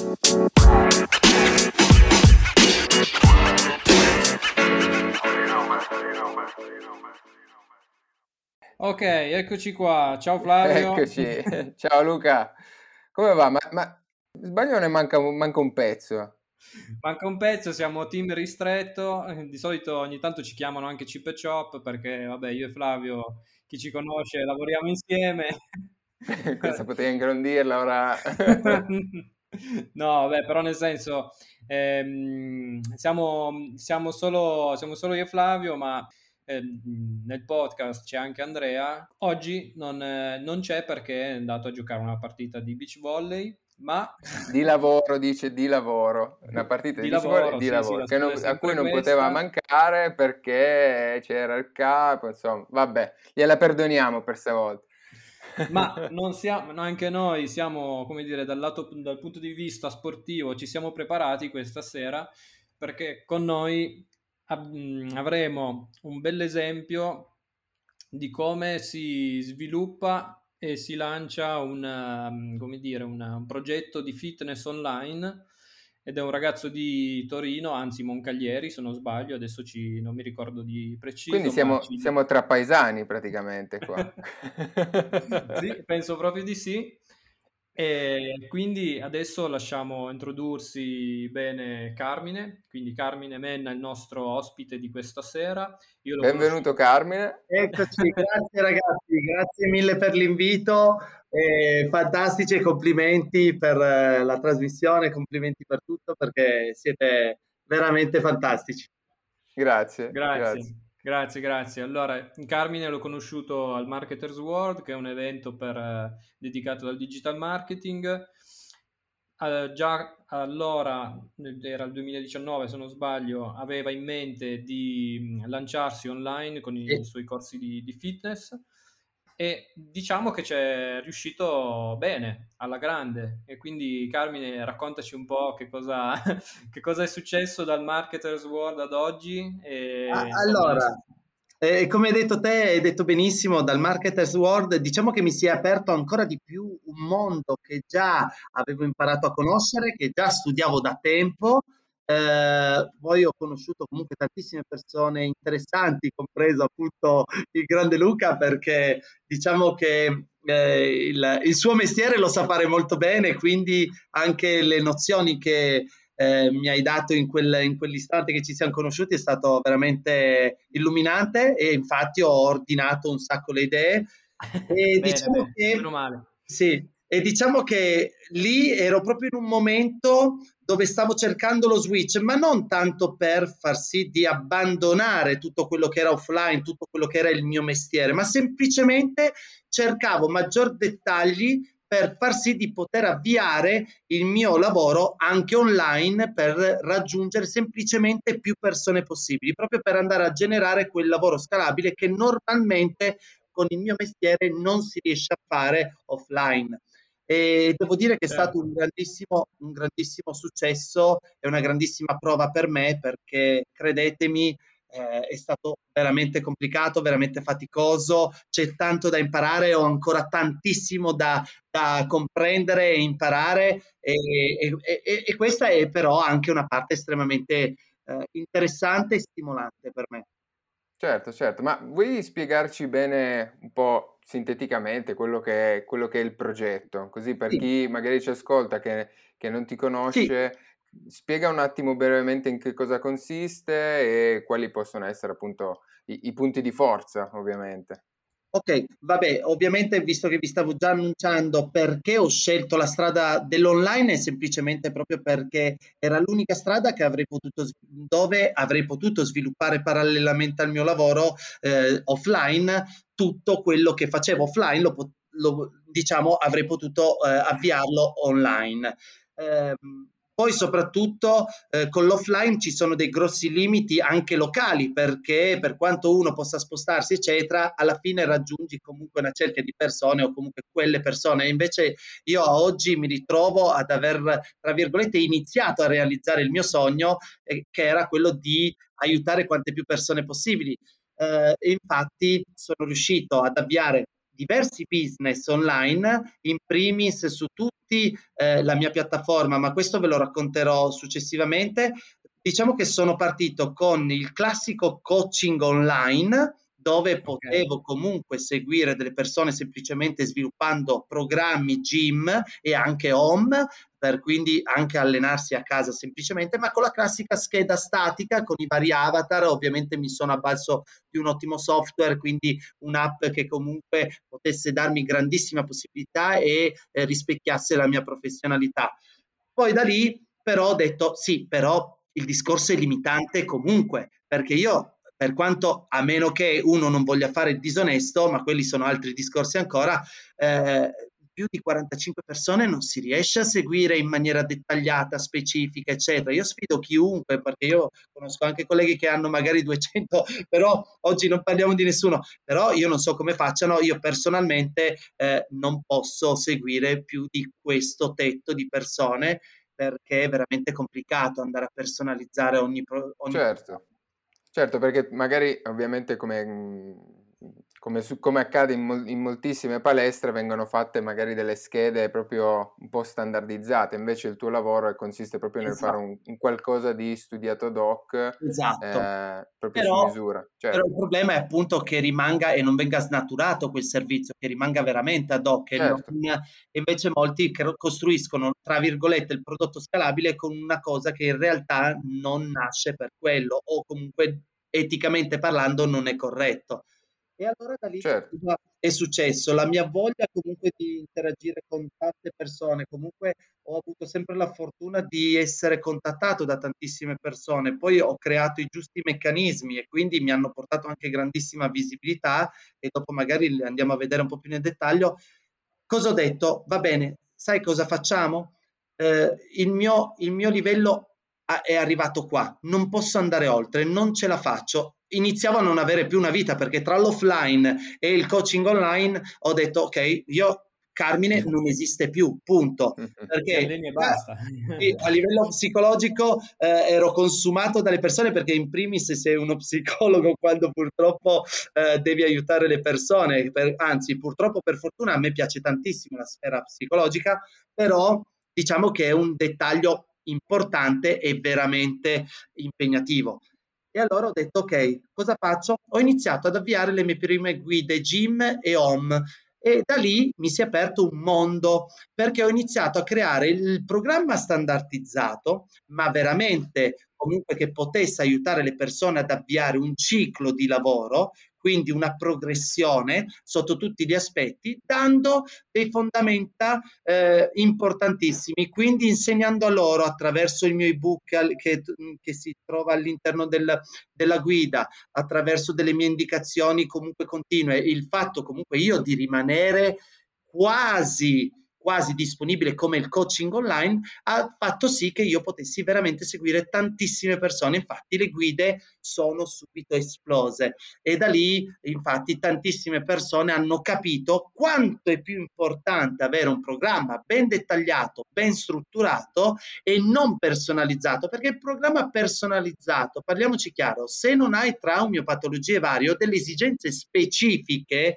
Ok, eccoci qua. Ciao Flavio. Eccoci. Ciao Luca. Come va? Ma, ma sbaglio ne manca, manca un pezzo? Manca un pezzo, siamo team ristretto. Di solito ogni tanto ci chiamano anche Chip e Chop perché, vabbè, io e Flavio, chi ci conosce, lavoriamo insieme. Questa potevi ingrandirla ora. No, vabbè, però nel senso, ehm, siamo, siamo solo, siamo solo io e Flavio, ma ehm, nel podcast c'è anche Andrea. Oggi non, eh, non c'è perché è andato a giocare una partita di beach volley, ma... Di lavoro, dice, di lavoro. Una partita di, Di lavoro, volley di sì, sì, lavoro, la che non- a cui non poteva questa. mancare perché c'era il capo, insomma, vabbè, gliela perdoniamo per stavolta. Ma non siamo, anche noi siamo, come dire, dal lato, dal punto di vista sportivo, ci siamo preparati questa sera perché con noi mh, avremo un bell'esempio di come si sviluppa e si lancia un, um, come dire, un progetto di fitness online ed è un ragazzo di Torino, anzi Moncaglieri se non sbaglio, adesso ci- non mi ricordo di preciso. Quindi siamo, ci- siamo tra paesani praticamente qua. Sì, penso proprio di sì. E quindi adesso lasciamo introdursi bene Carmine. Quindi Carmine Menna è il nostro ospite di questa sera. Benvenuto conosciuto- Carmine. Eccoci, grazie ragazzi, grazie mille per l'invito, eh, fantastici e complimenti per eh, la trasmissione, complimenti per tutto perché siete veramente fantastici. Grazie, Grazie, grazie. Grazie, grazie. Allora, Carmine l'ho conosciuto al Marketers World, che è un evento per, eh, dedicato al digital marketing. Eh, già allora, era il 2019 se non sbaglio, aveva in mente di mh, lanciarsi online con i Sì. suoi corsi di, di fitness e diciamo che c'è riuscito bene, alla grande. E quindi Carmine, raccontaci un po' che cosa, che cosa è successo dal Marketers World ad oggi. E, Ah, insomma, Allora, eh, come hai detto te, hai detto benissimo, dal Marketers World, diciamo che mi si è aperto ancora di più un mondo che già avevo imparato a conoscere, che già studiavo da tempo. Eh, poi ho conosciuto comunque tantissime persone interessanti, compreso appunto il grande Luca, perché diciamo che eh, il, il suo mestiere lo sa fare molto bene, quindi anche le nozioni che eh, mi hai dato in, quel, in quell'istante che ci siamo conosciuti è stato veramente illuminante e infatti ho ordinato un sacco le idee. E Bene, diciamo bene, che sì, e diciamo che lì ero proprio in un momento dove stavo cercando lo switch, ma non tanto per far sì di abbandonare tutto quello che era offline, tutto quello che era il mio mestiere, ma semplicemente cercavo maggior dettagli per far sì di poter avviare il mio lavoro anche online per raggiungere semplicemente più persone possibili, proprio per andare a generare quel lavoro scalabile che normalmente con il mio mestiere non si riesce a fare offline. E devo dire che è Certo. stato un grandissimo, un grandissimo successo e una grandissima prova per me perché credetemi, eh, è stato veramente complicato, veramente faticoso, c'è tanto da imparare, ho ancora tantissimo da, da comprendere e imparare e, e- e- e questa è però anche una parte estremamente eh, interessante e stimolante per me. Certo, certo, ma vuoi spiegarci bene un po' sinteticamente quello che è, quello che è il progetto? Così per Sì. chi magari ci ascolta che, che non ti conosce, spiega un attimo brevemente in che cosa consiste e quali possono essere appunto i, i punti di forza, ovviamente. Ok, vabbè, ovviamente visto che vi stavo già annunciando perché ho scelto la strada dell'online è semplicemente proprio perché era l'unica strada che avrei potuto, dove avrei potuto sviluppare parallelamente al mio lavoro eh, offline tutto quello che facevo offline, lo, lo- diciamo avrei potuto eh, avviarlo online. Ehm, poi soprattutto eh, con l'offline ci sono dei grossi limiti anche locali perché per quanto uno possa spostarsi eccetera, alla fine raggiungi comunque una cerchia di persone o comunque quelle persone. Invece io oggi mi ritrovo ad aver, tra virgolette, iniziato a realizzare il mio sogno eh, che era quello di aiutare quante più persone possibili. Eh, e infatti sono riuscito ad avviare diversi business online, in primis su tutti eh, la mia piattaforma, ma questo ve lo racconterò successivamente. Diciamo che sono partito con il classico coaching online dove potevo comunque seguire delle persone semplicemente sviluppando programmi gym e anche home, per quindi anche allenarsi a casa semplicemente, ma con la classica scheda statica con i vari avatar. Ovviamente mi sono avvalso di un ottimo software, quindi un'app che comunque potesse darmi grandissima possibilità e eh, rispecchiasse la mia professionalità. Poi da lì però ho detto sì, però il discorso è limitante comunque, perché io per quanto a meno che uno non voglia fare il disonesto, ma quelli sono altri discorsi ancora, eh, più di 45 persone non si riesce a seguire in maniera dettagliata, specifica, eccetera. Io sfido chiunque, perché io conosco anche colleghi che hanno magari 200, però oggi non parliamo di nessuno, però io non so come facciano, io personalmente eh, non posso seguire più di questo tetto di persone perché è veramente complicato andare a personalizzare ogni... ogni certo. Certo, perché magari ovviamente come, mhmm, come, su, come accade in, mol, in, moltissime palestre vengono fatte magari delle schede proprio un po' standardizzate, invece il tuo lavoro consiste proprio nel esatto. fare un, un, qualcosa di studiato ad hoc, esatto. eh, proprio però, su misura. Certo. Però il problema è appunto che rimanga e non venga snaturato quel servizio, che rimanga veramente ad hoc. Certo. Non, invece molti costruiscono, tra virgolette, il prodotto scalabile con una cosa che in realtà non nasce per quello o comunque eticamente parlando non è corretto. E allora da lì certo. è successo, la mia voglia comunque di interagire con tante persone, comunque ho avuto sempre la fortuna di essere contattato da tantissime persone, poi ho creato i giusti meccanismi e quindi mi hanno portato anche grandissima visibilità e dopo magari andiamo a vedere un po' più nel dettaglio. Cosa ho detto? Va bene, sai cosa facciamo? Eh, il, mio, il mio livello è arrivato qua, non posso andare oltre, non ce la faccio. Iniziavo a non avere più una vita perché tra l'offline e il coaching online ho detto ok, io Carmine non esiste più, punto. Perché eh, a livello psicologico eh, ero consumato dalle persone perché in primis sei uno psicologo quando purtroppo eh, devi aiutare le persone, per, anzi purtroppo per fortuna a me piace tantissimo la sfera psicologica, però diciamo che è un dettaglio importante e veramente impegnativo. E allora ho detto, ok, cosa faccio? Ho iniziato ad avviare le mie prime guide gym e home e da lì mi si è aperto un mondo perché ho iniziato a creare il programma standardizzato, ma veramente comunque che potesse aiutare le persone ad avviare un ciclo di lavoro quindi una progressione sotto tutti gli aspetti, dando dei fondamenta eh, importantissimi, quindi insegnando a loro attraverso il mio ebook che, che si trova all'interno del, della guida, attraverso delle mie indicazioni comunque continue, il fatto comunque io di rimanere quasi quasi disponibile come il coaching online, ha fatto sì che io potessi veramente seguire tantissime persone. Infatti le guide sono subito esplose e da lì infatti tantissime persone hanno capito quanto è più importante avere un programma ben dettagliato, ben strutturato e non personalizzato, perché il programma personalizzato, parliamoci chiaro, se non hai traumi o patologie varie o delle esigenze specifiche,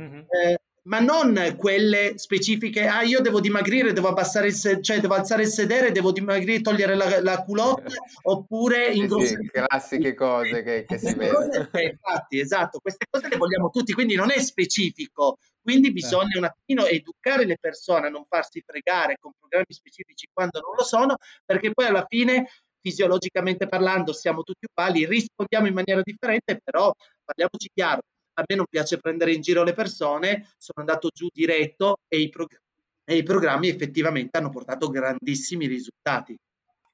mm-hmm. eh, ma non quelle specifiche, ah io devo dimagrire, devo abbassare il sedere, cioè devo alzare il sedere, devo dimagrire, togliere la, la culotte, oppure ingrossare. Sì, classiche cose che, che si vedono. Eh, infatti, esatto, queste cose le vogliamo tutti, quindi non è specifico, quindi bisogna un attimino educare le persone a non farsi fregare con programmi specifici quando non lo sono, perché poi alla fine fisiologicamente parlando siamo tutti uguali, rispondiamo in maniera differente, però parliamoci chiaro, a me non piace prendere in giro le persone, sono andato giù diretto e i, prog- e i programmi effettivamente hanno portato grandissimi risultati.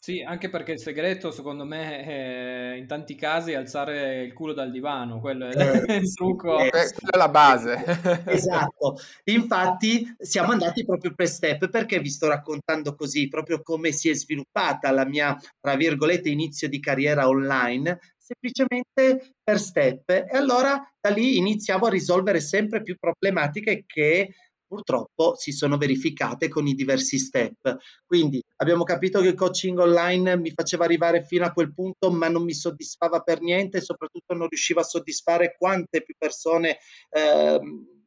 Sì, anche perché il segreto, secondo me, è in tanti casi alzare il culo dal divano, quello è eh, il trucco. Eh, quella è la base. esatto. Infatti siamo andati proprio per step perché vi sto raccontando così, proprio come si è sviluppata la mia, tra virgolette, inizio di carriera online, semplicemente per step. E allora da lì iniziavo a risolvere sempre più problematiche che purtroppo si sono verificate con i diversi step. Quindi abbiamo capito che il coaching online mi faceva arrivare fino a quel punto, ma non mi soddisfava per niente soprattutto non riusciva a soddisfare quante più persone eh,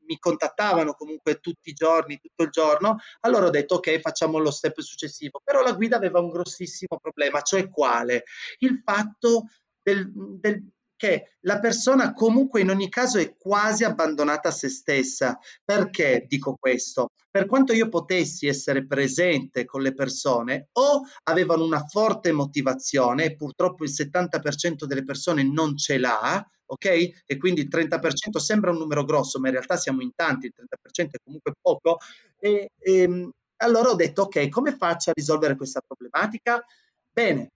mi contattavano comunque tutti i giorni, tutto il giorno, allora ho detto ok, facciamo lo step successivo. Però la guida aveva un grossissimo problema, cioè quale? Il fatto del, del che la persona comunque in ogni caso è quasi abbandonata a se stessa. Perché dico questo? Per quanto io potessi essere presente con le persone, o avevano una forte motivazione, purtroppo il 70% delle persone non ce l'ha, ok? E quindi il 30% sembra un numero grosso, ma in realtà siamo in tanti, il 30% è comunque poco. E, e ehm, allora ho detto, ok, come faccio a risolvere questa problematica? Bene,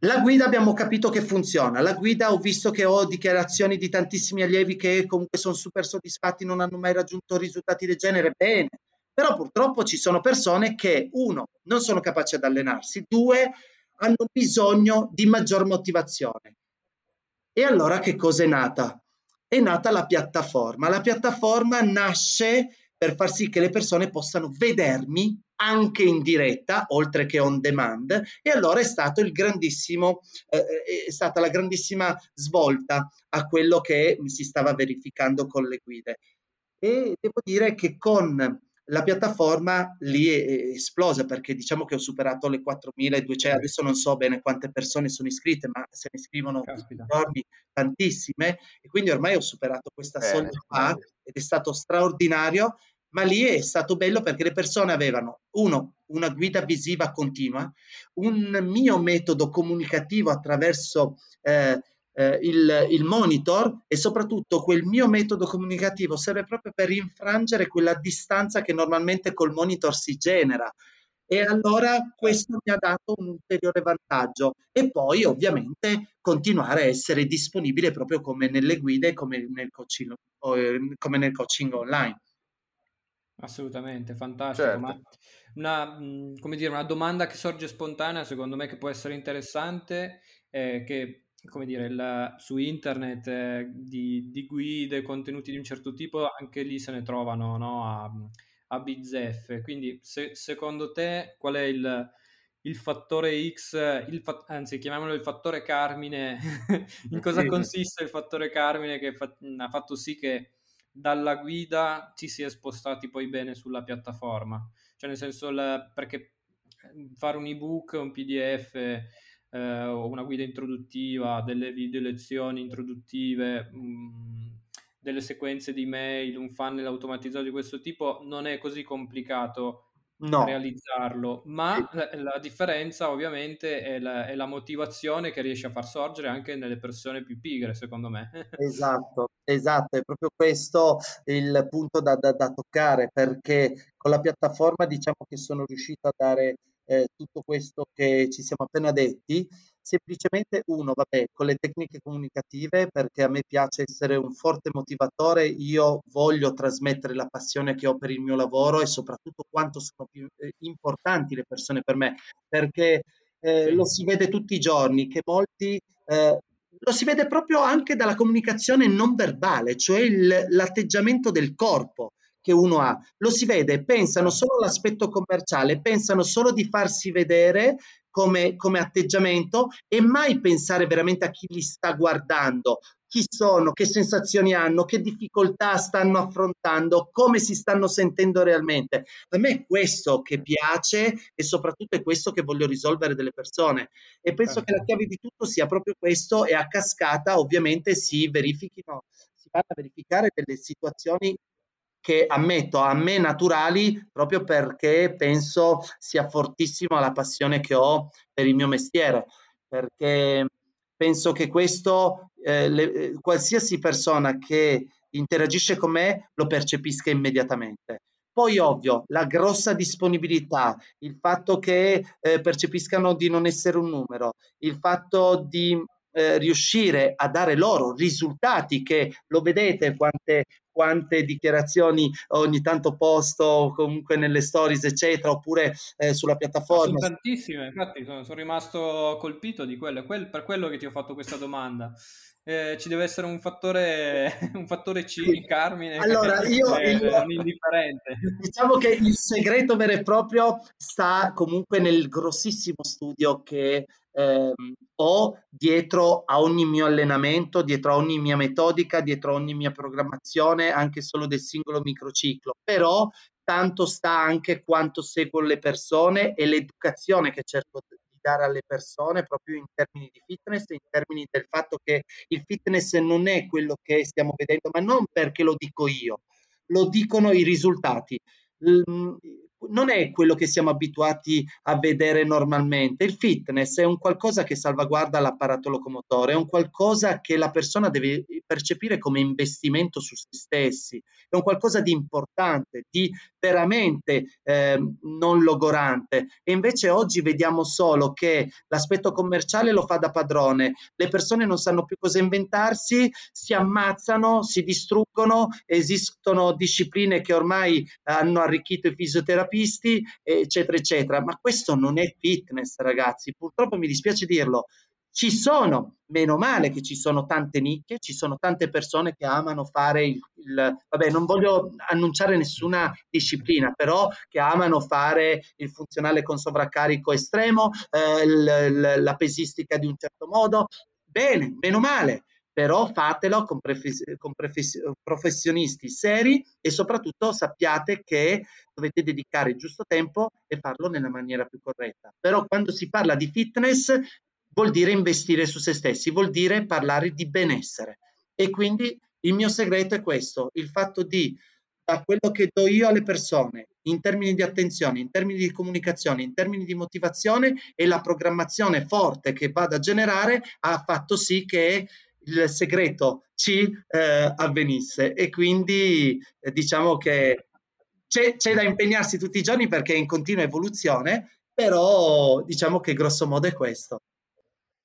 la guida abbiamo capito che funziona, la guida ho visto che ho dichiarazioni di tantissimi allievi che comunque sono super soddisfatti, non hanno mai raggiunto risultati del genere, bene, però purtroppo ci sono persone che, uno, non sono capaci ad allenarsi, due, hanno bisogno di maggior motivazione. E allora che cosa è nata? È nata la piattaforma. La piattaforma nasce per far sì che le persone possano vedermi anche in diretta, oltre che on demand, e allora è stato il grandissimo, eh, è stata la grandissima svolta a quello che si stava verificando con le guide. E devo dire che con la piattaforma lì è esplosa perché diciamo che ho superato le 4.200, adesso non so bene quante persone sono iscritte, ma se ne iscrivono giorni tantissime e quindi ormai ho superato questa soglia qua ed è stato straordinario ma lì è stato bello perché le persone avevano, uno, una guida visiva continua, un mio metodo comunicativo attraverso eh, eh, il, il, monitor e soprattutto quel mio metodo comunicativo serve proprio per infrangere quella distanza che normalmente col monitor si genera. E allora questo mi ha dato un ulteriore vantaggio e poi ovviamente continuare a essere disponibile proprio come nelle guide, come nel coaching, come nel coaching online. Assolutamente, fantastico. Certo. Ma una, mhmm, come dire, una domanda che sorge spontanea, secondo me, che può essere interessante, è che, come dire, il, su internet eh, di, di, guide, contenuti di un certo tipo, anche lì se ne trovano no, a, a bizzeffe. Quindi, se, secondo te, qual è il, il fattore X, il fa- anzi, chiamiamolo il fattore Carmine, in cosa consiste il fattore Carmine che fa- ha fatto sì che dalla guida ci si è spostati poi bene sulla piattaforma. Cioè nel senso, la, perché ehm, fare un ebook, un PDF eh, o una guida introduttiva, delle video lezioni introduttive, mh, mm, delle sequenze di mail, un funnel automatizzato di questo tipo non è così complicato no. realizzarlo, ma la, la, differenza ovviamente è la, è la, motivazione che riesce a far sorgere anche nelle persone più pigre, secondo me. esatto, esatto, è proprio questo il punto da, da, da toccare, perché con la piattaforma diciamo che sono riuscito a dare eh, tutto questo che ci siamo appena detti, semplicemente uno, vabbè, con le tecniche comunicative, perché a me piace essere un forte motivatore, io voglio trasmettere la passione che ho per il mio lavoro e soprattutto quanto sono più eh, importanti le persone per me, perché eh, sì. lo si vede tutti i giorni che molti eh, lo si vede proprio anche dalla comunicazione non verbale, cioè il, l'atteggiamento del corpo che uno ha. Lo si vede, pensano solo all'aspetto commerciale, pensano solo di farsi vedere come, come atteggiamento e mai pensare veramente a chi li sta guardando, chi sono, che sensazioni hanno, che difficoltà stanno affrontando, come si stanno sentendo realmente. A me è questo che piace e soprattutto è questo che voglio risolvere delle persone. E penso che la chiave di tutto sia proprio questo e a cascata ovviamente si verifichino, si vanno a verificare delle situazioni che ammetto a me naturali proprio perché penso sia fortissima la passione che ho per il mio mestiere, perché penso che questo eh, le, qualsiasi persona che interagisce con me lo percepisca immediatamente. Poi ovvio, la grossa disponibilità, il fatto che eh, percepiscano di non essere un numero, il fatto di eh, riuscire a dare loro risultati che lo vedete quante, quante dichiarazioni ogni tanto posto comunque nelle stories eccetera oppure eh, sulla piattaforma. sono tantissime infatti sono, sono rimasto colpito di quello, quel, per quello che ti ho fatto questa domanda eh, ci deve essere un fattore, un fattore C, Carmine, allora, io, è, il, un indifferente. Diciamo che il segreto vero e proprio sta comunque nel grossissimo studio che eh, ho dietro a ogni mio allenamento, dietro a ogni mia metodica, dietro a ogni mia programmazione, anche solo del singolo microciclo. Però tanto sta anche quanto seguo le persone e l'educazione che cerco di dare alle persone proprio in termini di fitness, in termini del fatto che il fitness non è quello che stiamo vedendo, ma non perché lo dico io, lo dicono i risultati non è quello che siamo abituati a vedere normalmente. Il fitness è un qualcosa che salvaguarda l'apparato locomotore, è un qualcosa che la persona deve percepire come investimento su se stessi, è un qualcosa di importante, di veramente eh, non logorante. E invece oggi vediamo solo che l'aspetto commerciale lo fa da padrone, le persone non sanno più cosa inventarsi, si ammazzano, si distruggono, esistono discipline che ormai hanno arricchito i fisioterapisti, eccetera, eccetera. Ma questo non è fitness, ragazzi. Purtroppo mi dispiace dirlo. Ci sono, meno male che ci sono tante nicchie, ci sono tante persone che amano fare il, il, vabbè, non voglio annunciare nessuna disciplina, però che amano fare il funzionale con sovraccarico estremo, eh, il, la pesistica di un certo modo. Bene, meno male, però fatelo con, con professionisti seri e soprattutto sappiate che dovete dedicare il giusto tempo e farlo nella maniera più corretta. Però quando si parla di fitness vuol dire investire su se stessi, vuol dire parlare di benessere. E quindi il mio segreto è questo, il fatto di da quello che do io alle persone in termini di attenzione, in termini di comunicazione, in termini di motivazione e la programmazione forte che vado a generare ha fatto sì che il segreto ci eh, avvenisse e quindi eh, diciamo che c'è, c'è da impegnarsi tutti i giorni perché è in continua evoluzione, però diciamo che grosso modo è questo.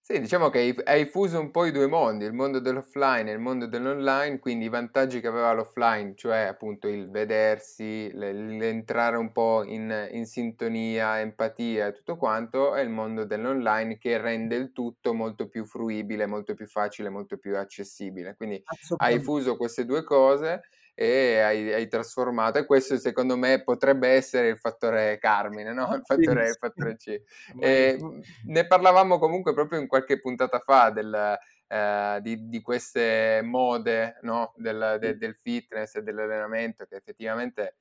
Sì, diciamo che hai, fuso un po' i due mondi, il mondo dell'offline e il mondo dell'online, quindi i vantaggi che aveva l'offline, cioè appunto il vedersi, l'entrare un po' in, in sintonia, empatia e tutto quanto, e il mondo dell'online che rende il tutto molto più fruibile, molto più facile, molto più accessibile. Quindi hai fuso queste due cose e hai, hai, trasformato e questo secondo me potrebbe essere il fattore Carmine, no? il, fattore, il fattore C. E, ne parlavamo comunque proprio in qualche puntata fa del, eh, di, di, queste mode no? del, de, del fitness e dell'allenamento che effettivamente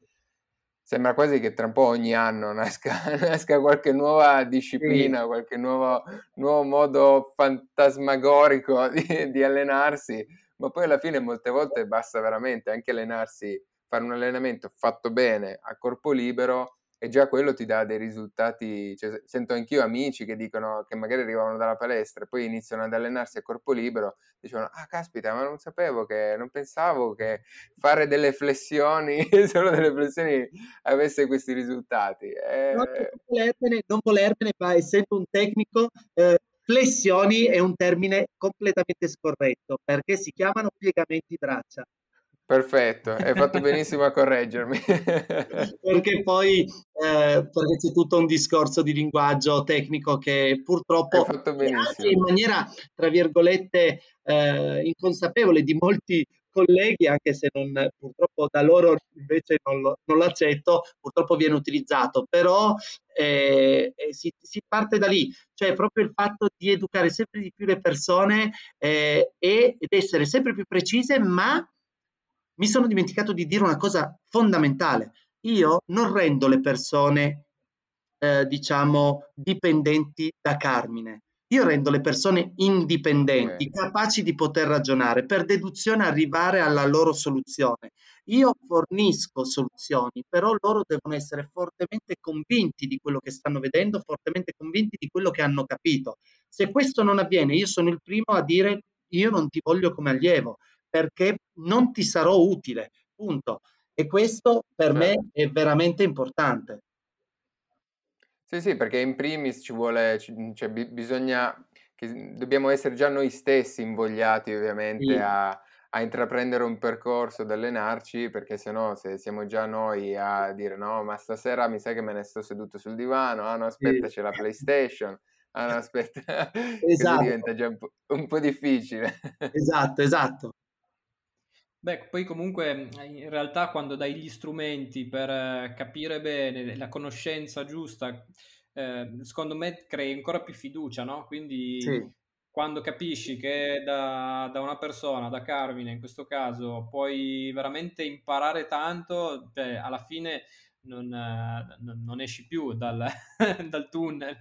sembra quasi che tra un po' ogni anno nasca, nasca qualche nuova disciplina, sì. qualche nuovo, nuovo, modo fantasmagorico di, di allenarsi ma poi alla fine molte volte basta veramente anche allenarsi, fare un allenamento fatto bene a corpo libero e già quello ti dà dei risultati, cioè, sento anch'io amici che dicono che magari arrivano dalla palestra e poi iniziano ad allenarsi a corpo libero, dicono ah caspita ma non sapevo che, non pensavo che fare delle flessioni, solo delle flessioni avesse questi risultati. Eh... Non, volermene, non volermene, ma essendo un tecnico eh, Flessioni è un termine completamente scorretto perché si chiamano piegamenti braccia. Perfetto, hai fatto benissimo a correggermi. perché poi eh, perché c'è tutto un discorso di linguaggio tecnico che purtroppo in maniera, tra virgolette, eh, inconsapevole di molti colleghi, anche se non, purtroppo da loro invece non, lo, non l'accetto, purtroppo viene utilizzato, però eh, eh, si, si, parte da lì, cioè proprio il fatto di educare sempre di più le persone eh, ed essere sempre più precise, ma mi sono dimenticato di dire una cosa fondamentale. Io non rendo le persone, eh, diciamo, dipendenti da Carmine. Io rendo le persone indipendenti, okay. capaci di poter ragionare, per deduzione arrivare alla loro soluzione. Io fornisco soluzioni, però loro devono essere fortemente convinti di quello che stanno vedendo, fortemente convinti di quello che hanno capito. Se questo non avviene, io sono il primo a dire io non ti voglio come allievo, perché non ti sarò utile, punto. E questo per me certo. è veramente importante. Sì, sì, perché in primis ci vuole, cioè, bisogna, che, dobbiamo essere già noi stessi invogliati ovviamente sì. a, a, intraprendere un percorso, ad allenarci, perché se no se siamo già noi a dire no, ma stasera mi sa che me ne sto seduto sul divano, ah no, aspetta, sì. c'è la PlayStation, Ah no, aspetta, esatto. così diventa già un po', un po' difficile. esatto, esatto. Beh, poi comunque in realtà quando dai gli strumenti per capire bene la conoscenza giusta, eh, secondo me crei ancora più fiducia, no? Quindi sì. quando capisci che da, da, una persona, da Carmine in questo caso, puoi veramente imparare tanto, cioè alla fine non, non, esci più dal, dal tunnel.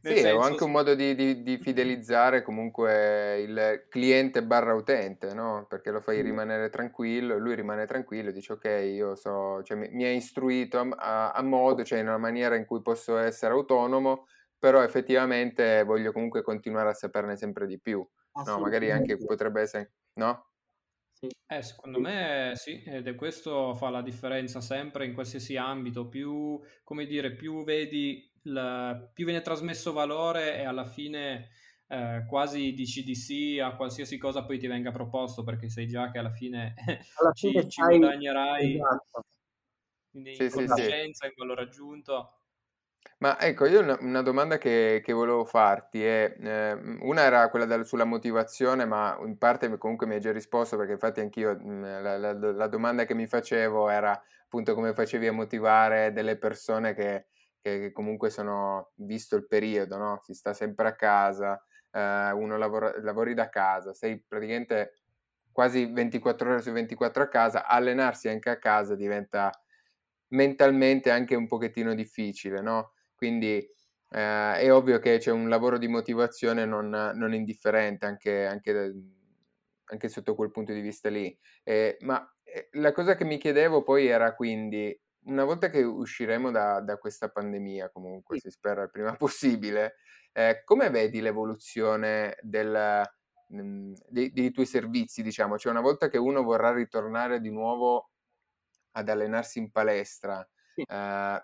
Sì, senso... è anche un modo di, di, di, fidelizzare comunque il cliente barra utente, no? Perché lo fai rimanere tranquillo, lui rimane tranquillo, dice ok, io so, cioè, mi, mi ha istruito a, a, a, modo, cioè in una maniera in cui posso essere autonomo, però effettivamente voglio comunque continuare a saperne sempre di più. No, magari anche potrebbe essere, no? Eh, secondo me sì, ed è questo fa la differenza sempre in qualsiasi ambito, più, come dire, più vedi, il, più viene trasmesso valore e alla fine eh, quasi dici di sì a qualsiasi cosa poi ti venga proposto perché sai già che alla fine, alla ci, fine ci guadagnerai esatto. in, sì, conoscenza, sì, in valore aggiunto. Ma ecco, io una, una domanda che, che volevo farti è, eh, una era quella del- sulla motivazione, ma in parte comunque mi hai già risposto perché infatti anch'io mh, la, la- la domanda che mi facevo era appunto come facevi a motivare delle persone che, che- che comunque sono, visto il periodo, no? Si sta sempre a casa, eh, uno lavora, lavori da casa, sei praticamente quasi 24 ore su 24 a casa, allenarsi anche a casa diventa mentalmente anche un pochettino difficile, no? Quindi eh, è ovvio che c'è un lavoro di motivazione non, non indifferente anche, anche, anche, sotto quel punto di vista lì. Eh, ma eh, la cosa che mi chiedevo poi era quindi, una volta che usciremo da, da questa pandemia, comunque si spera il prima possibile, eh, come vedi l'evoluzione del, mh, dei, dei tuoi servizi, diciamo? Cioè una volta che uno vorrà ritornare di nuovo ad allenarsi in palestra. Sì. Eh,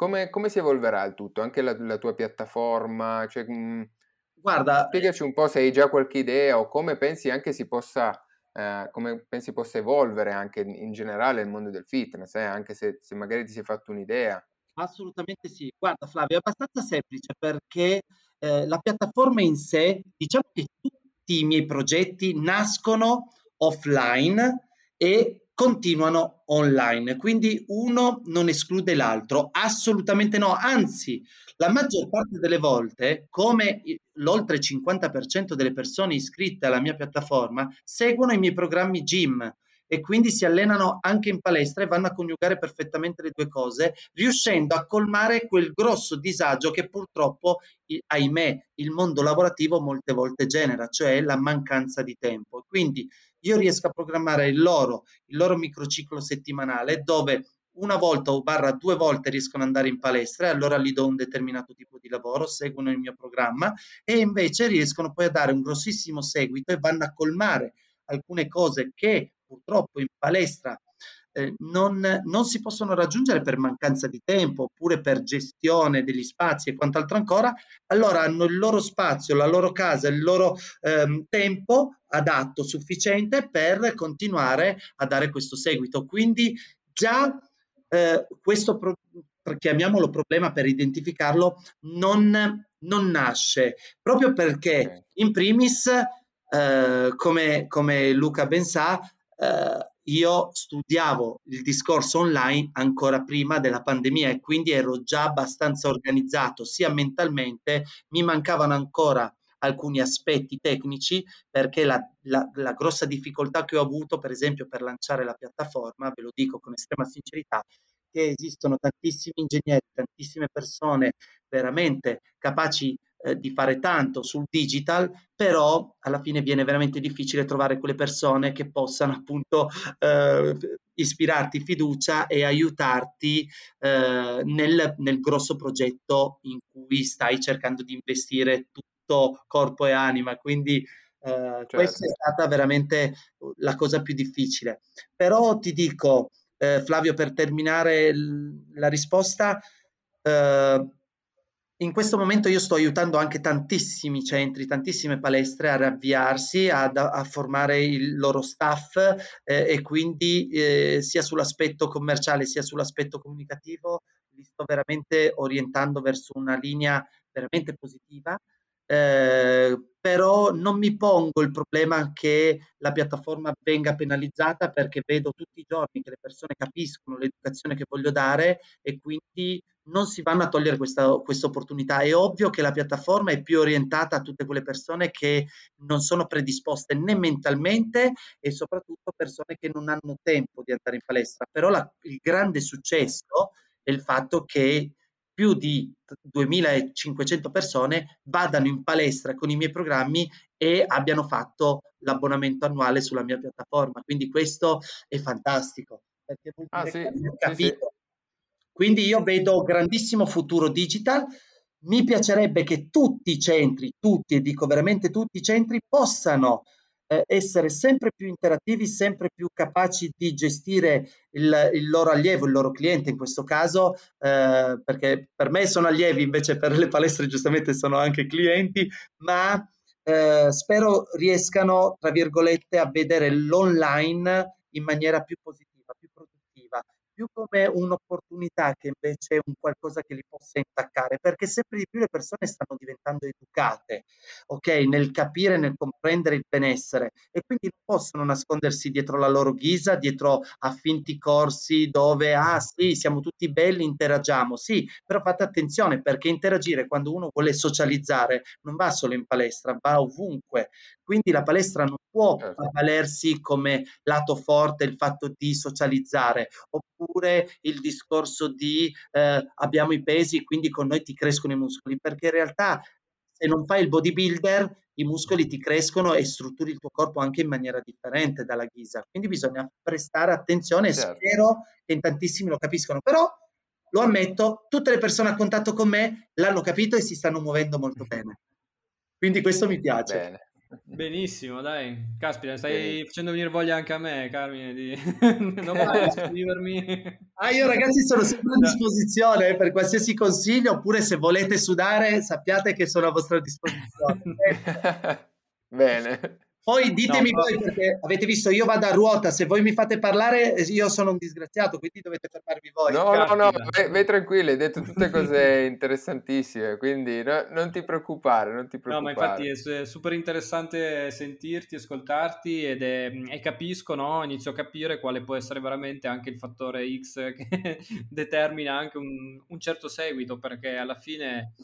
come, come, si evolverà il tutto? Anche la, la tua piattaforma? Cioè, mh, mhmm, Guarda, spiegaci un po' se hai già qualche idea o come pensi anche si possa, eh, come pensi possa evolvere anche in generale il mondo del fitness, eh? anche se, se magari ti sei fatto un'idea. Assolutamente sì. Guarda Flavio, è abbastanza semplice perché eh, la piattaforma in sé, diciamo che tutti i miei progetti nascono offline e continuano online, quindi uno non esclude l'altro, assolutamente no, anzi la maggior parte delle volte, come l'oltre 50% delle persone iscritte alla mia piattaforma, seguono i miei programmi gym e quindi si allenano anche in palestra e vanno a coniugare perfettamente le due cose, riuscendo a colmare quel grosso disagio che purtroppo, ahimè, il mondo lavorativo molte volte genera, cioè la mancanza di tempo. Quindi io riesco a programmare il loro, il loro microciclo settimanale dove una volta o barra due volte riescono ad andare in palestra e allora gli do un determinato tipo di lavoro, seguono il mio programma e invece riescono poi a dare un grossissimo seguito e vanno a colmare alcune cose che purtroppo in palestra eh, non, non, si possono raggiungere per mancanza di tempo oppure per gestione degli spazi e quant'altro ancora, allora hanno il loro spazio, la loro casa, il loro ehm, tempo adatto, sufficiente per continuare a dare questo seguito. Quindi già eh, questo, pro- chiamiamolo problema per identificarlo, non, non nasce proprio perché in primis, eh, come, come Luca ben sa, eh, io studiavo il discorso online ancora prima della pandemia e quindi ero già abbastanza organizzato sia mentalmente, mi mancavano ancora alcuni aspetti tecnici perché la, la, la, grossa difficoltà che ho avuto per esempio per lanciare la piattaforma, ve lo dico con estrema sincerità, che esistono tantissimi ingegneri, tantissime persone veramente capaci eh, di fare tanto sul digital, però alla fine viene veramente difficile trovare quelle persone che possano appunto eh, ispirarti fiducia e aiutarti eh, nel, nel grosso progetto in cui stai cercando di investire tutto corpo e anima. Quindi Uh, certo. Questa è stata veramente la cosa più difficile. Però ti dico, eh, Flavio, per terminare l- la risposta, eh, in questo momento io sto aiutando anche tantissimi centri, tantissime palestre a riavviarsi, a, a formare il loro staff eh, e quindi eh, sia sull'aspetto commerciale sia sull'aspetto comunicativo li sto veramente orientando verso una linea veramente positiva, eh, però non mi pongo il problema che la piattaforma venga penalizzata perché vedo tutti i giorni che le persone capiscono l'educazione che voglio dare e quindi non si vanno a togliere questa, questa opportunità. È ovvio che la piattaforma è più orientata a tutte quelle persone che non sono predisposte né mentalmente e soprattutto persone che non hanno tempo di andare in palestra, però la, il grande successo è il fatto che più di 2500 persone vadano in palestra con i miei programmi e abbiano fatto l'abbonamento annuale sulla mia piattaforma. Quindi questo è fantastico. Perché ah, sì, sì, sì. Quindi io vedo grandissimo futuro digital. Mi piacerebbe che tutti i centri, tutti, e dico veramente tutti i centri, possano eh, essere sempre più interattivi, sempre più capaci di gestire il, il loro allievo, il loro cliente in questo caso, eh, perché per me sono allievi, invece per le palestre giustamente sono anche clienti, ma eh, spero riescano, tra virgolette, a vedere l'online in maniera più positiva, più come un'opportunità che invece un qualcosa che li possa intaccare, perché sempre di più le persone stanno diventando educate, ok, nel capire, nel comprendere il benessere e quindi non possono nascondersi dietro la loro ghisa, dietro a finti corsi dove, ah sì, siamo tutti belli, interagiamo, sì, però fate attenzione perché interagire quando uno vuole socializzare non va solo in palestra, va ovunque, quindi la palestra non può certo. valersi come lato forte il fatto di socializzare, oppure il discorso di eh, abbiamo i pesi, quindi con noi ti crescono i muscoli, perché in realtà se non fai il bodybuilder i muscoli ti crescono e strutturi il tuo corpo anche in maniera differente dalla ghisa. Quindi bisogna prestare attenzione certo. spero che in tantissimi lo capiscono. Però lo ammetto, tutte le persone a contatto con me l'hanno capito e si stanno muovendo molto bene. Quindi questo mi piace. Bene. Benissimo, dai. Caspita, stai facendo venire voglia anche a me, Carmine, di non iscrivermi. Ah, io ragazzi sono sempre a disposizione per qualsiasi consiglio, oppure se volete sudare sappiate che sono a vostra disposizione. Bene. Poi ditemi no, voi, perché avete visto, io vado a ruota, se voi mi fate parlare io sono un disgraziato, quindi dovete fermarvi voi. No, no, no, vai, vai tranquillo, hai detto tutte cose interessantissime, quindi no, non ti preoccupare, non ti preoccupare. No, ma infatti è super interessante sentirti, ascoltarti ed è, e capisco, no? inizio a capire quale può essere veramente anche il fattore X che determina anche un, un certo seguito, perché alla fine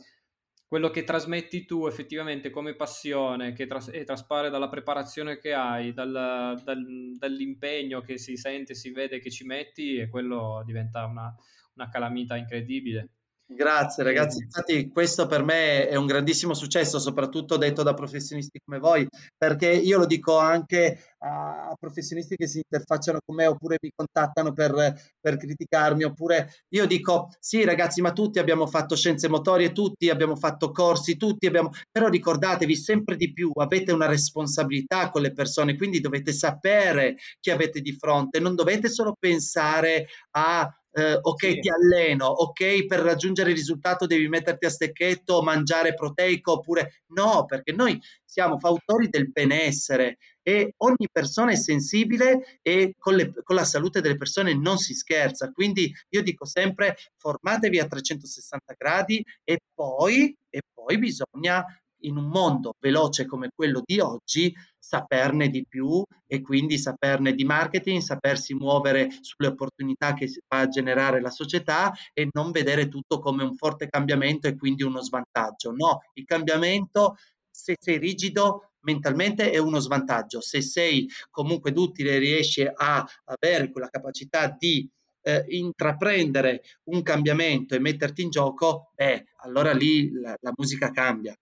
quello che trasmetti tu effettivamente come passione, che tras- traspare dalla preparazione che hai, dal, dal, dall'impegno che si sente, si vede che ci metti, e quello diventa una, una calamita incredibile. Grazie ragazzi, infatti questo per me è un grandissimo successo, soprattutto detto da professionisti come voi, perché io lo dico anche a, professionisti che si interfacciano con me oppure mi contattano per, per criticarmi, oppure io dico sì ragazzi, ma tutti abbiamo fatto scienze motorie, tutti abbiamo fatto corsi, tutti abbiamo, però ricordatevi sempre di più, avete una responsabilità con le persone, quindi dovete sapere chi avete di fronte, non dovete solo pensare a eh, ok sì. ti alleno, ok per raggiungere il risultato devi metterti a stecchetto, mangiare proteico oppure no, perché noi siamo fautori del benessere e ogni persona è sensibile e con, le, con la salute delle persone non si scherza, quindi io dico sempre formatevi a 360 gradi e poi, e poi bisogna in un mondo veloce come quello di oggi saperne di più e quindi saperne di marketing, sapersi muovere sulle opportunità che va a generare la società e non vedere tutto come un forte cambiamento e quindi uno svantaggio. No, il cambiamento, se sei rigido, mentalmente è uno svantaggio. Se sei comunque duttile e riesci a avere quella capacità di eh, intraprendere un cambiamento e metterti in gioco, beh, allora lì la, la musica cambia.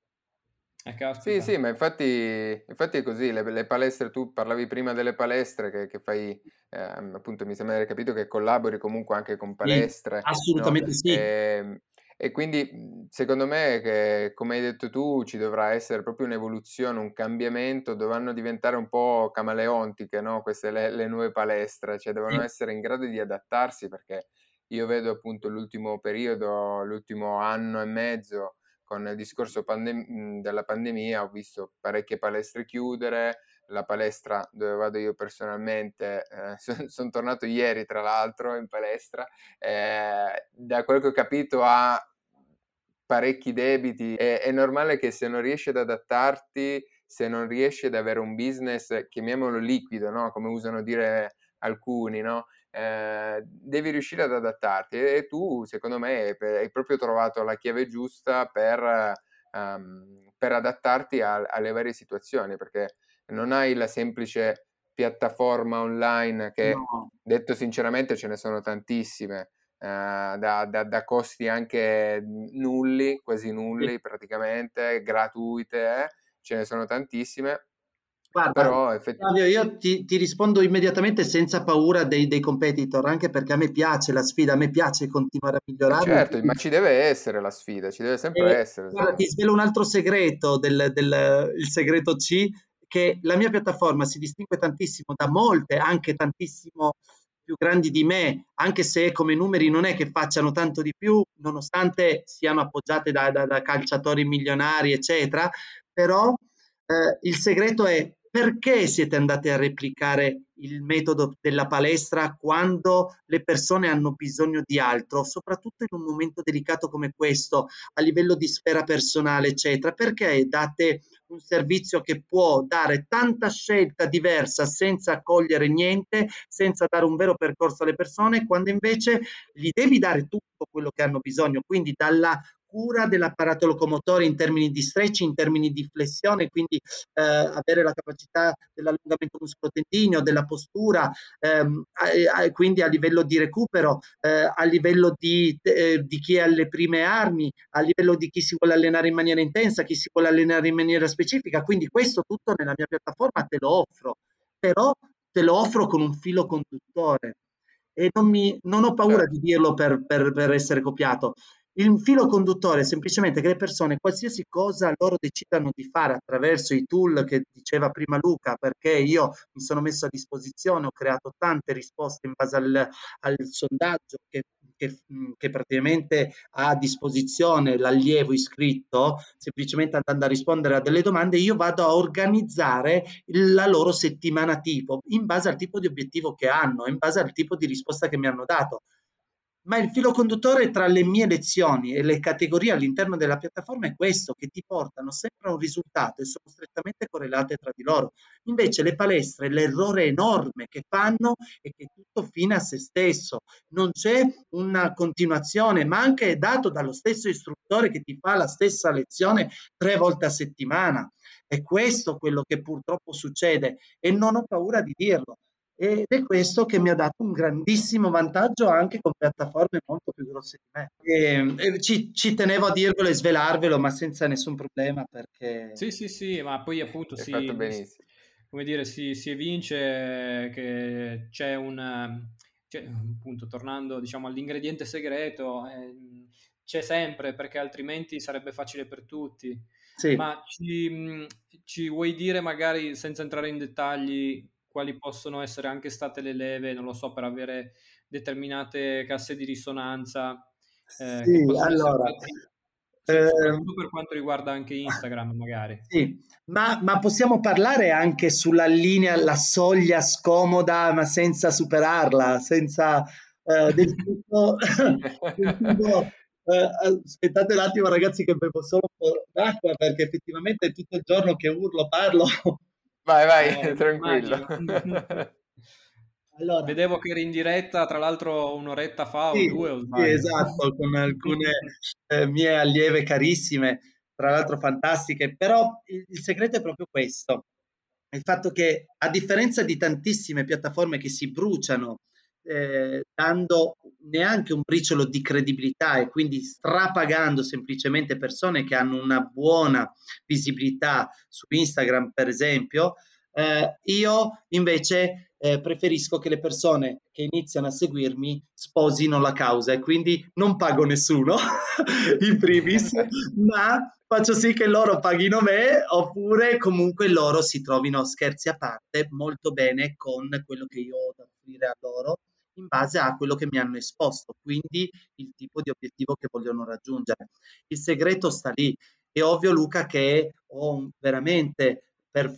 Eh, sì, sì, ma infatti, infatti è così, le, le, palestre, tu parlavi prima delle palestre che, che fai, eh, appunto mi sembra aver capito che collabori comunque anche con palestre. Sì, assolutamente no? sì. E, ehm, e, quindi mhmm, secondo me, che, come hai detto tu, ci dovrà essere proprio un'evoluzione, un cambiamento, dovranno diventare un po' camaleontiche, no? Queste le, le nuove palestre, cioè devono sì. essere in grado di adattarsi perché io vedo appunto l'ultimo periodo, l'ultimo anno e mezzo, con il discorso pandem- mhmm, della pandemia ho visto parecchie palestre chiudere, la palestra dove vado io personalmente, eh, sono son tornato ieri tra l'altro in palestra, eh, da quello che ho capito ha parecchi debiti, è, è normale che se non riesci ad adattarti, se non riesci ad avere un business, chiamiamolo liquido, no? come usano dire alcuni, no? Eh, devi riuscire ad adattarti e tu, secondo me, hai proprio trovato la chiave giusta per, um, per adattarti a, alle varie situazioni, perché non hai la semplice piattaforma online che, no. detto sinceramente, ce ne sono tantissime. Uh, da, da, da, costi anche nulli, quasi nulli praticamente, gratuite, eh? ce ne sono tantissime. Guarda, Però effettivamente... io ti, ti, rispondo immediatamente senza paura dei, dei, competitor, anche perché a me piace la sfida, a me piace continuare a migliorare. Certo, ma ci deve essere la sfida, ci deve sempre eh, essere. Guarda, ti svelo un altro segreto, del, del, il segreto C, che la mia piattaforma si distingue tantissimo da molte, anche tantissimo più grandi di me, anche se come numeri non è che facciano tanto di più, nonostante siano appoggiate da, da, da calciatori milionari, eccetera, però eh, il segreto è perché siete andati a replicare il metodo della palestra quando le persone hanno bisogno di altro, soprattutto in un momento delicato come questo, a livello di sfera personale, eccetera? Perché date un servizio che può dare tanta scelta diversa senza accogliere niente, senza dare un vero percorso alle persone, quando invece gli devi dare tutto quello che hanno bisogno, quindi dalla cura dell'apparato locomotore in termini di stretch, in termini di flessione, quindi eh, avere la capacità dell'allungamento muscolotendineo, della postura, ehm, a, a, quindi a livello di recupero, eh, a livello di, eh, di, chi ha le prime armi, a livello di chi si vuole allenare in maniera intensa, chi si vuole allenare in maniera specifica, quindi questo tutto nella mia piattaforma te lo offro, però te lo offro con un filo conduttore e non, mi, non ho paura certo. di dirlo per, per, per essere copiato. Il filo conduttore è semplicemente che le persone, qualsiasi cosa loro decidano di fare attraverso i tool che diceva prima Luca, perché io mi sono messo a disposizione, ho creato tante risposte in base al, al sondaggio che, che, che, praticamente ha a disposizione l'allievo iscritto, semplicemente andando a rispondere a delle domande, io vado a organizzare la loro settimana tipo in base al tipo di obiettivo che hanno, in base al tipo di risposta che mi hanno dato ma il filo conduttore tra le mie lezioni e le categorie all'interno della piattaforma è questo, che ti portano sempre a un risultato e sono strettamente correlate tra di loro. Invece le palestre, l'errore enorme che fanno è che tutto fine a se stesso, non c'è una continuazione, ma anche è dato dallo stesso istruttore che ti fa la stessa lezione tre volte a settimana. È questo quello che purtroppo succede e non ho paura di dirlo. Ed è questo che mi ha dato un grandissimo vantaggio anche con piattaforme molto più grosse di me. E, e ci, ci, tenevo a dirvelo e svelarvelo, ma senza nessun problema perché... Sì, sì, sì, ma poi appunto si, come dire, si, si evince che c'è un... Cioè, appunto, tornando diciamo all'ingrediente segreto, eh, c'è sempre perché altrimenti sarebbe facile per tutti. Sì. Ma ci, ci vuoi dire magari, senza entrare in dettagli, quali possono essere anche state le leve, non lo so, per avere determinate casse di risonanza. Eh, sì, allora, eh, per quanto riguarda anche Instagram magari. Sì, ma, ma, possiamo parlare anche sulla linea, la soglia scomoda ma senza superarla, senza eh, del tutto... del tutto eh, aspettate un attimo ragazzi che bevo solo un po' d'acqua perché effettivamente tutto il giorno che urlo parlo Vai, vai, eh, tranquillo. Allora, Vedevo che eri in diretta, tra l'altro un'oretta fa sì, o due o Sì, esatto, con alcune eh, mie allieve carissime, tra l'altro fantastiche, però il, il segreto è proprio questo, il fatto che a differenza di tantissime piattaforme che si bruciano eh, dando neanche un briciolo di credibilità e quindi strapagando semplicemente persone che hanno una buona visibilità su Instagram, per esempio, eh, io invece eh, preferisco che le persone che iniziano a seguirmi sposino la causa e quindi non pago nessuno in primis, ma faccio sì che loro paghino me oppure comunque loro si trovino scherzi a parte molto bene con quello che io ho da offrire a loro in base a quello che mi hanno esposto, quindi il tipo di obiettivo che vogliono raggiungere. Il segreto sta lì. È ovvio, Luca, che ho veramente per,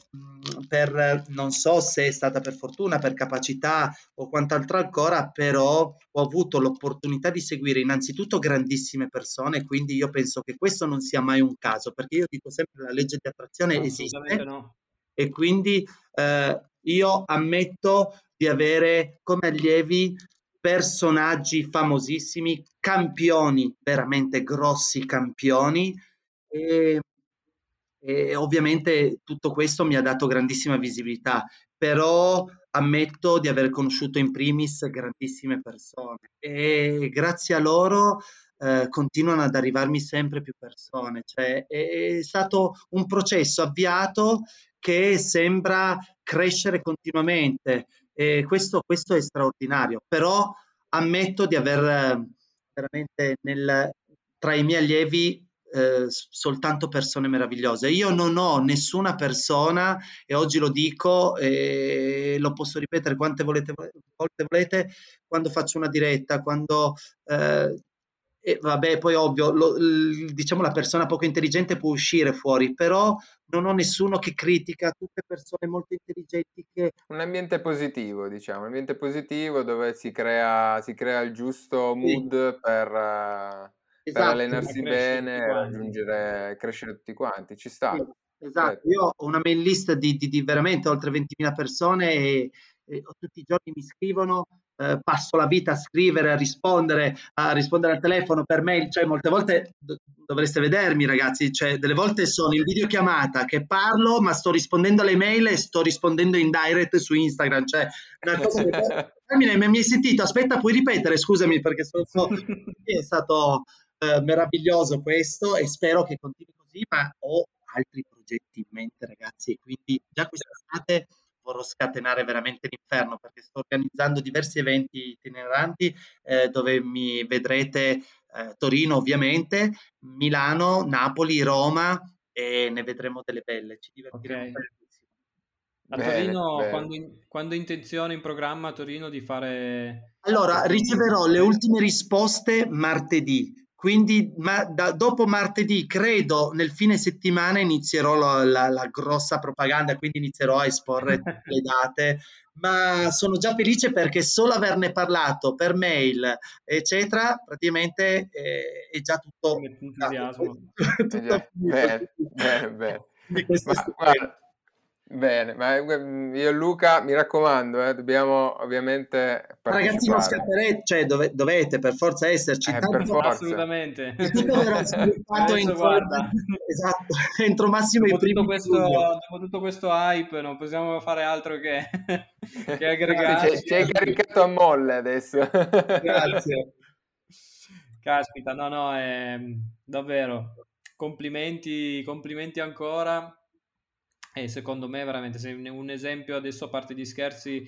per, non so se è stata per fortuna, per capacità o quant'altro ancora, però ho avuto l'opportunità di seguire innanzitutto grandissime persone, quindi io penso che questo non sia mai un caso, perché io dico sempre la legge di attrazione esiste no. e quindi eh, io ammetto di avere come allievi personaggi famosissimi, campioni, veramente grossi campioni e e ovviamente tutto questo mi ha dato grandissima visibilità, però ammetto di aver conosciuto in primis grandissime persone e grazie a loro eh, continuano ad arrivarmi sempre più persone. Cioè, è, è stato un processo avviato che sembra crescere continuamente e questo, questo è straordinario, però ammetto di aver eh, veramente nel, tra i miei allievi eh, soltanto persone meravigliose. Io non ho nessuna persona, e oggi lo dico, e lo posso ripetere quante volete, volte volete, quando faccio una diretta, quando... Eh, e vabbè, poi ovvio, lo, diciamo la persona poco intelligente può uscire fuori, però non ho nessuno che critica, tutte persone molto intelligenti che... Un ambiente positivo, diciamo, un ambiente positivo dove si crea, si crea il giusto mood sì. per... Esatto, per allenarsi bene e raggiungere, crescere tutti quanti, ci sta. Sì, esatto, certo. io ho una mail list di, di, di veramente oltre 20.000 persone e, e, tutti i giorni mi scrivono, eh, passo la vita a scrivere, a rispondere, a rispondere al telefono per mail, cioè molte volte do, dovreste vedermi ragazzi, cioè delle volte sono in videochiamata che parlo ma sto rispondendo alle mail e sto rispondendo in direct su Instagram, cioè una cosa che mi hai sentito, aspetta puoi ripetere, scusami perché sono, è stato eh, meraviglioso questo e spero che continui così, ma ho altri progetti in mente ragazzi. Quindi già quest'estate vorrò scatenare veramente l'inferno perché sto organizzando diversi eventi itineranti eh, dove mi vedrete eh, Torino ovviamente, Milano, Napoli, Roma e ne vedremo delle belle, ci divertiremo okay. A Torino, bene, Quando, in, quando intenzione in programma a Torino di fare... Allora, riceverò le ultime risposte martedì, quindi ma, da, dopo martedì, credo, nel fine settimana inizierò la, la, la grossa propaganda, quindi inizierò a esporre le date, ma sono già felice perché solo averne parlato per mail, eccetera, praticamente eh, è già tutto... Entusiasmo. tutto, tutto bene, bene, bene. Ma, guarda, Bene, ma mhmm, io e Luca, mi raccomando, eh, dobbiamo ovviamente Ragazzi, non scapperete, cioè dove, dovete per forza esserci. Eh, per forza. Assolutamente. guarda. Esatto, entro massimo dopo, tutto questo, dopo tutto questo hype non possiamo fare altro che, che aggregare. Ci hai caricato a molle adesso. Grazie. Caspita, no, no, è, davvero, complimenti, complimenti ancora e secondo me veramente sei un esempio adesso a parte gli scherzi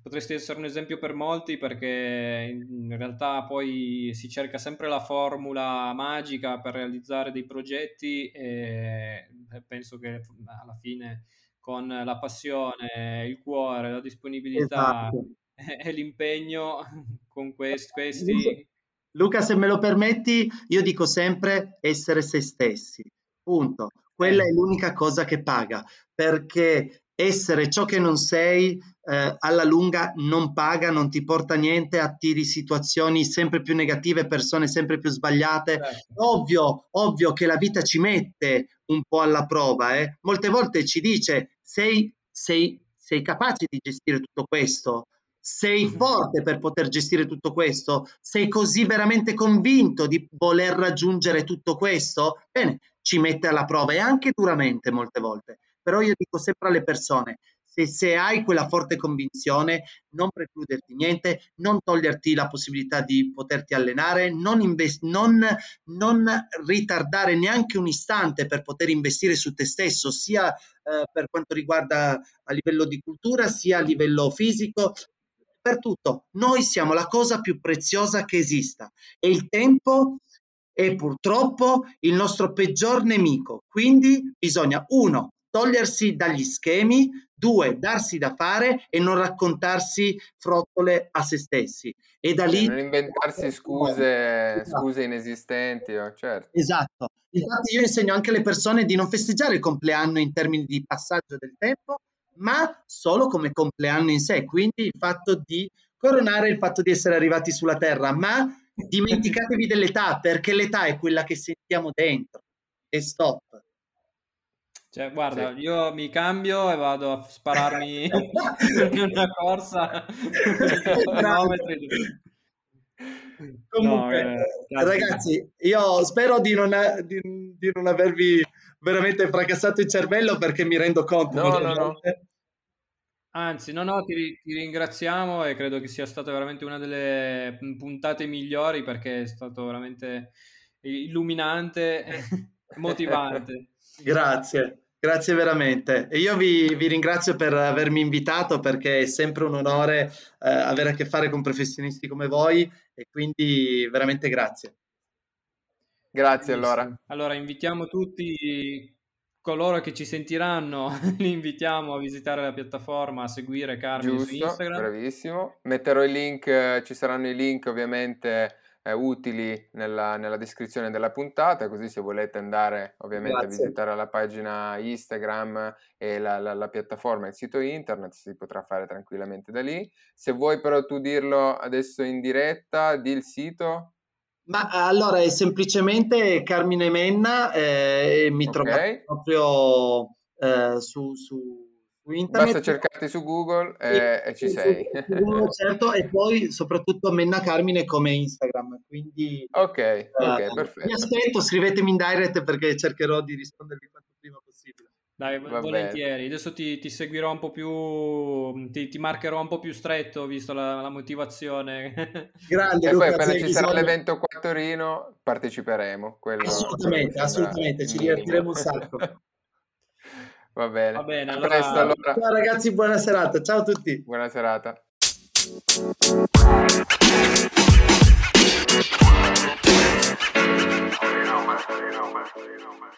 potresti essere un esempio per molti perché in realtà poi si cerca sempre la formula magica per realizzare dei progetti e penso che alla fine con la passione, il cuore, la disponibilità esatto. e l'impegno con questi, questi... Luca, se me lo permetti, io dico sempre essere se stessi. Punto. Quella è l'unica cosa che paga, perché essere ciò che non sei eh, alla lunga non paga, non ti porta a niente, attiri situazioni sempre più negative, persone sempre più sbagliate. Certo. Ovvio, ovvio che la vita ci mette un po' alla prova, eh. molte volte ci dice sei, sei, sei capace di gestire tutto questo, sei forte per poter gestire tutto questo, sei così veramente convinto di voler raggiungere tutto questo, bene, ci mette alla prova e anche duramente molte volte. Però io dico sempre alle persone, se, se, hai quella forte convinzione, non precluderti niente, non toglierti la possibilità di poterti allenare, non, invest- non, non ritardare neanche un istante per poter investire su te stesso, sia eh, per quanto riguarda a livello di cultura, sia a livello fisico, per tutto. Noi siamo la cosa più preziosa che esista e il tempo è purtroppo il nostro peggior nemico. Quindi bisogna, uno, togliersi dagli schemi, Due, darsi da fare e non raccontarsi frottole a se stessi. E da lì... non inventarsi scuse, esatto. scuse inesistenti, oh, certo. Esatto. Infatti io insegno anche alle persone di non festeggiare il compleanno in termini di passaggio del tempo, ma solo come compleanno in sé, quindi il fatto di coronare il fatto di essere arrivati sulla Terra, ma dimenticatevi dell'età, perché l'età è quella che sentiamo dentro. E stop. Cioè, guarda, sì. io mi cambio e vado a spararmi in una corsa Comunque, no, eh, ragazzi, io spero di non, di, di non, avervi veramente fracassato il cervello perché mi rendo conto. No, no, no. Anzi, no, no, ti, ti, ringraziamo e credo che sia stata veramente una delle puntate migliori perché è stato veramente illuminante e motivante. Grazie. Grazie veramente. E io vi, vi, ringrazio per avermi invitato perché è sempre un onore eh, avere a che fare con professionisti come voi e quindi veramente grazie. Grazie allora. Allora invitiamo tutti coloro che ci sentiranno, li invitiamo a visitare la piattaforma, a seguire Carmine Giusto, su Instagram. Bravissimo. Metterò i link, ci saranno i link ovviamente eh, utili nella, nella, descrizione della puntata, così se volete andare ovviamente Grazie. a visitare la pagina Instagram e la, la, la, piattaforma e il sito internet, si potrà fare tranquillamente da lì. Se vuoi però tu dirlo adesso in diretta, di il sito. Ma allora è semplicemente Carmine Menna eh, e mi okay. trovate proprio eh, su, su su internet. Basta cercarti su Google e, e, e ci sei. Google, certo, e poi soprattutto Menna Carmine come Instagram. Quindi, ok, eh, ok, perfetto. Mi aspetto, scrivetemi in direct perché cercherò di rispondervi quanto. Dai, Va volentieri. Bene. Adesso ti, ti, seguirò un po' più, mm, ti, ti, marcherò un po' più stretto, visto la, la motivazione. Grande, e Luca, poi appena ci sarà bisogno... l'evento qua a Torino, parteciperemo. Quello, assolutamente, assolutamente, ci divertiremo un sacco. Va bene. Va bene allora... Presto, allora. Ciao ragazzi, buona serata. Ciao a tutti. Buona serata. you know, man. You know, man. You know, man.